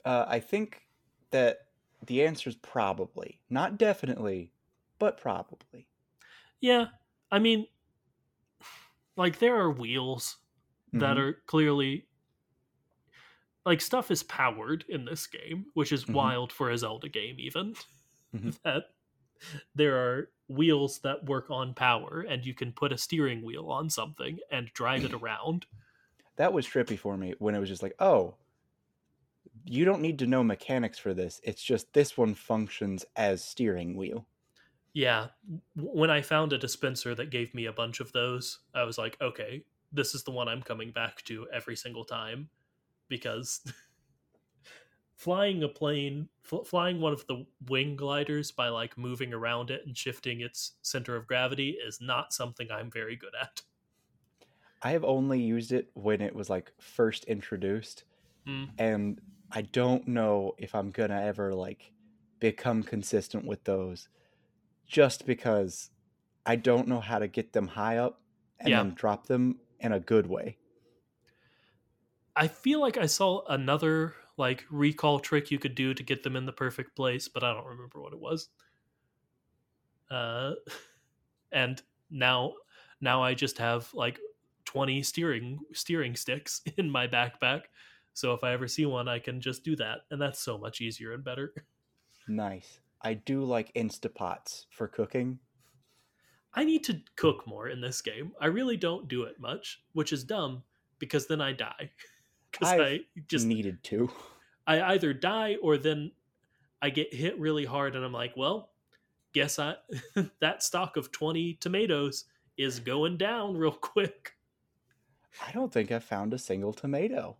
Uh, I think that the answer is probably, not definitely, but probably. Yeah, I mean, like there are wheels that Mhm. are clearly like stuff is powered in this game, which is Mhm. wild for a Zelda game. Even Mhm. that there are wheels that work on power, and you can put a steering wheel on something and drive it around. that was trippy for me when it was just like, oh, you don't need to know mechanics for this. It's just this one functions as steering wheel. Yeah, when I found a dispenser that gave me a bunch of those, I was like, okay, this is the one I'm coming back to every single time because flying a plane, fl- flying one of the wing gliders by like moving around it and shifting its center of gravity is not something I'm very good at. I have only used it when it was like first introduced, Mm. and I don't know if I'm gonna ever like become consistent with those just because I don't know how to get them high up and Yeah. then drop them in a good way. I feel like I saw another like recall trick you could do to get them in the perfect place, but I don't remember what it was. Uh, and now now I just have like 20 steering steering sticks in my backpack. So if I ever see one, I can just do that, and that's so much easier and better. Nice. I do like Instapots for cooking. I need to cook more in this game. I really don't do it much, which is dumb because then I die. Because I've just needed to. I either die or then I get hit really hard and I'm like, well, guess I that stock of 20 tomatoes is going down real quick. I don't think I found a single tomato.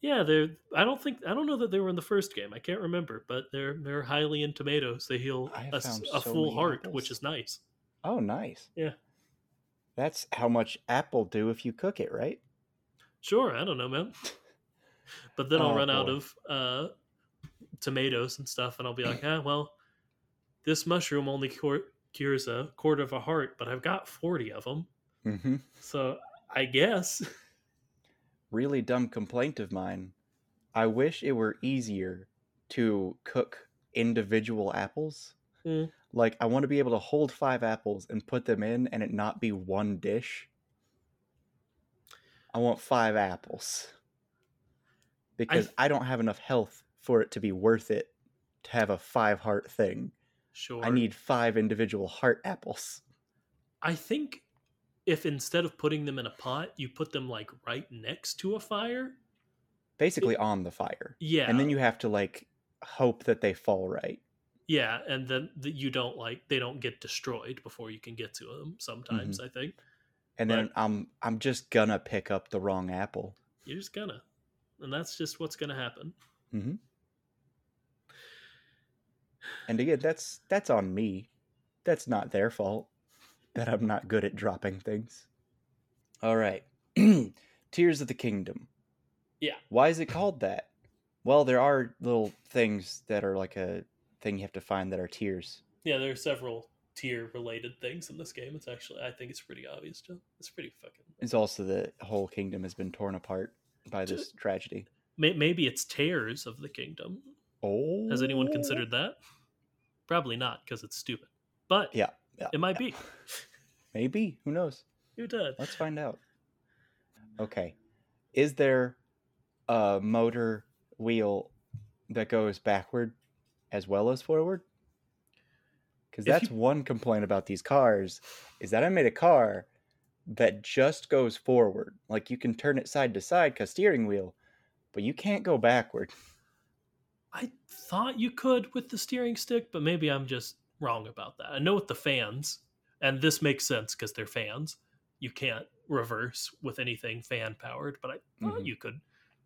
Yeah, they're I don't think I don't know that they were in the first game. I can't remember, but they're they're highly in tomatoes. They heal I a, s- found a full heart, apples. which is nice. Oh, nice. Yeah. That's how much apple do if you cook it, right? Sure, I don't know, man. But then I'll Oh, run out of uh tomatoes and stuff and I'll be like, "Ah, well, this mushroom only cure, cures a quarter of a heart, but I've got 40 of them." Mm-hmm. So, I guess Really dumb complaint of mine. I wish it were easier to cook individual apples. Mm. Like, I want to be able to hold five apples and put them in and it not be one dish. I want five apples. Because th- I don't have enough health for it to be worth it to have a five heart thing. Sure. I need five individual heart apples. I think if instead of putting them in a pot, you put them like right next to a fire. Basically on the fire. Yeah. And then you have to like hope that they fall right. Yeah, and then that you don't like they don't get destroyed before you can get to them. Sometimes I think And then I'm I'm just gonna pick up the wrong apple. you're just gonna, and that's just what's gonna happen. hmm And again, that's that's on me. That's not their fault that I'm not good at dropping things. All right, Tears of the Kingdom. Yeah. Why is it called that? Well, there are little things that are like a thing you have to find that are tears. Yeah, there are several tear related things in this game. It's actually I think it's pretty obvious. Joe. It's pretty fucking. It's also the whole kingdom has been torn apart by this tragedy. May- Maybe it's tears of the kingdom. Oh, Has anyone considered that? Probably not because it's stupid. But Yeah, yeah, it might yeah. be. Maybe. Who knows? Who did? Let's find out. Okay. Is there a motor wheel that goes backward as well as forward? Because that's you- one complaint about these cars is that I made a car that just goes forward. Like you can turn it side to side because steering wheel, but you can't go backward. I thought you could with the steering stick, but maybe I'm just wrong about that. I know with the fans, and this makes sense because they're fans. You can't reverse with anything fan powered, but I thought Mhm. you could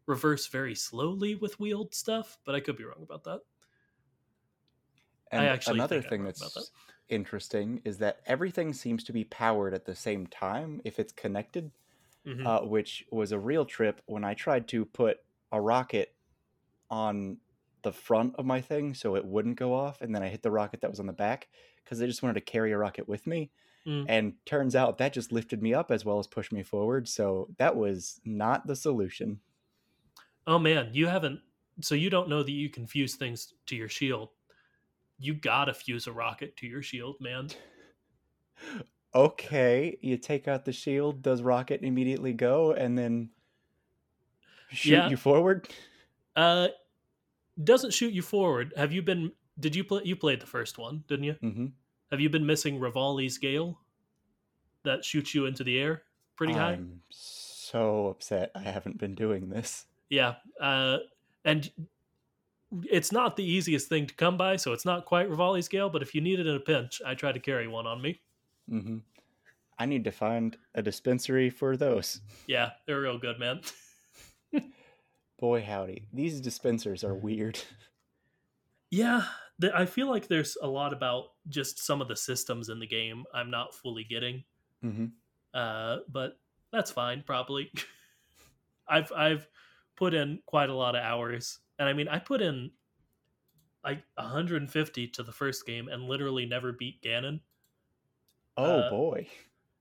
reverse very slowly with wheeled stuff, but I could be wrong about that. And actually another thing that's that. interesting is that everything seems to be powered at the same time if it's connected. Mhm. uh, which was a real trip when I tried to put a rocket on the front of my thing so it wouldn't go off, and then I hit the rocket that was on the back because I just wanted to carry a rocket with me. Mm. And turns out that just lifted me up as well as pushed me forward. So that was not the solution. oh man, you haven't. So you don't know that you can fuse things to your shield. You gotta fuse a rocket to your shield, man. Okay, you take out the shield, does rocket immediately go and then shoot Yeah. you forward? Uh, doesn't shoot you forward. Have you been? Did you play? You played the first one, didn't you? hmm Have you been missing Revali's Gale? That shoots you into the air pretty high. I'm so upset I haven't been doing this. Yeah, uh, and it's not the easiest thing to come by, so it's not quite Revali's Gale. But if you need it in a pinch, I try to carry one on me. hmm I need to find a dispensary for those. Yeah, they're real good, man. Boy, howdy. These dispensers are weird. Yeah, th- I feel like there's a lot about just some of the systems in the game I'm not fully getting. hmm Uh, but that's fine, probably. I've I've put in quite a lot of hours, and I mean, I put in like 150 to the first game and literally never beat Ganon. Oh Uh, boy.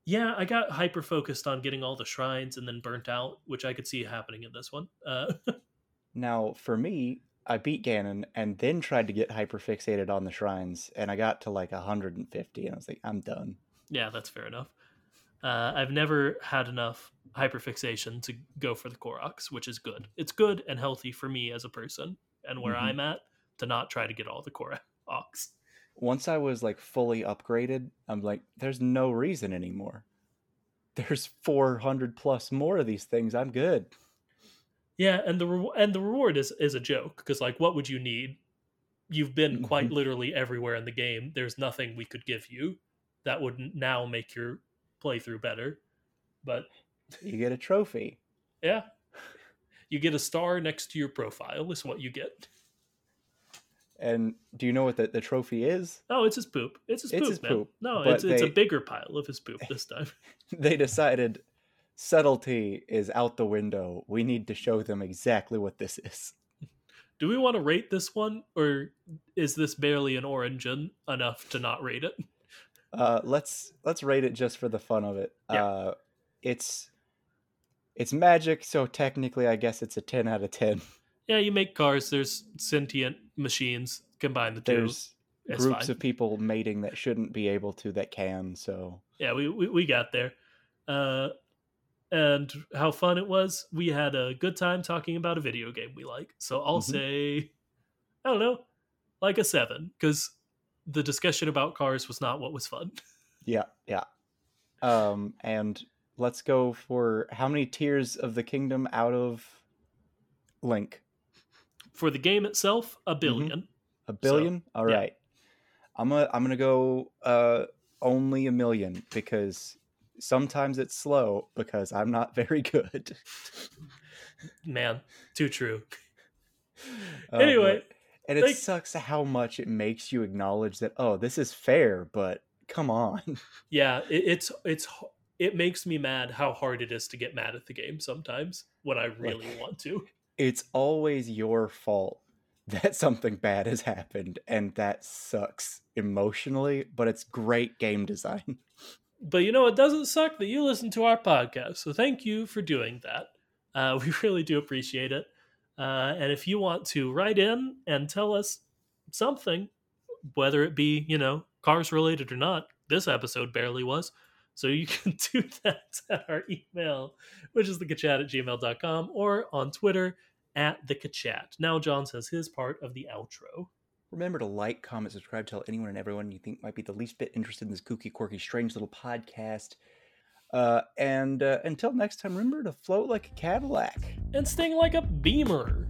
Yeah, I got hyper focused on getting all the shrines and then burnt out, which I could see happening in this one. Uh, Now, for me, I beat Ganon and then tried to get hyper fixated on the shrines, and I got to like 150, and I was like, I'm done. yeah, that's fair enough. Uh, I've never had enough hyperfixation to go for the Koroks, which is good. It's good and healthy for me as a person and where Mhm. I'm at to not try to get all the Koroks. Once I was like fully upgraded, I'm like, there's no reason anymore. There's 400 plus more of these things. I'm good. Yeah, and the re- and the reward is is a joke because like, what would you need? You've been quite Mhm. literally everywhere in the game. There's nothing we could give you that would now make your playthrough better. But You get a trophy. yeah, you get a star next to your profile. Is what you get. And do you know what the, the trophy is? Oh, it's his poop. It's his It's poop, his man. poop, No, it's it's a bigger pile of his poop this time. they decided subtlety is out the window. We need to show them exactly what this is. Do we want to rate this one, or is this barely an origin enough to not rate it? Uh, let's let's rate it just for the fun of it. Yeah. Uh, it's it's magic, so technically, I guess it's a ten out of ten. Yeah, you make cars. There's sentient machines. Combine the two. There's It's groups fine. of people mating that shouldn't be able to that can. So yeah, we, we we got there. Uh, and how fun it was. We had a good time talking about a video game we like. So I'll Mhm. say, I don't know, like a seven, because the discussion about cars was not what was fun. yeah, yeah. Um, and let's go for how many tears of the kingdom out of Link? For the game itself, a 1000000000 A billion? All right, yeah. I'm gonna I'm gonna go uh only a million because sometimes it's slow because I'm not very good. Man, too true. Oh, Anyway, boy. and it sucks how much it makes you acknowledge that oh this is fair, but come on. Yeah, it, it's it's it makes me mad how hard it is to get mad at the game sometimes when I really want to. It's always your fault that something bad has happened and that sucks emotionally, but it's great game design. But you know, it doesn't suck that you listen to our podcast. So thank you for doing that. Uh, we really do appreciate it. Uh, and if you want to write in and tell us something, whether it be, you know, cars related or not, this episode barely was. So you can do that at our email, which is thekachat at gmail.com, or on Twitter at thekachat. Now John says his part of the outro. Remember to like, comment, subscribe, tell anyone and everyone you think might be the least bit interested in this kooky, quirky, strange little podcast. Uh, and uh, until next time, remember to float like a Cadillac. And sting like a beamer.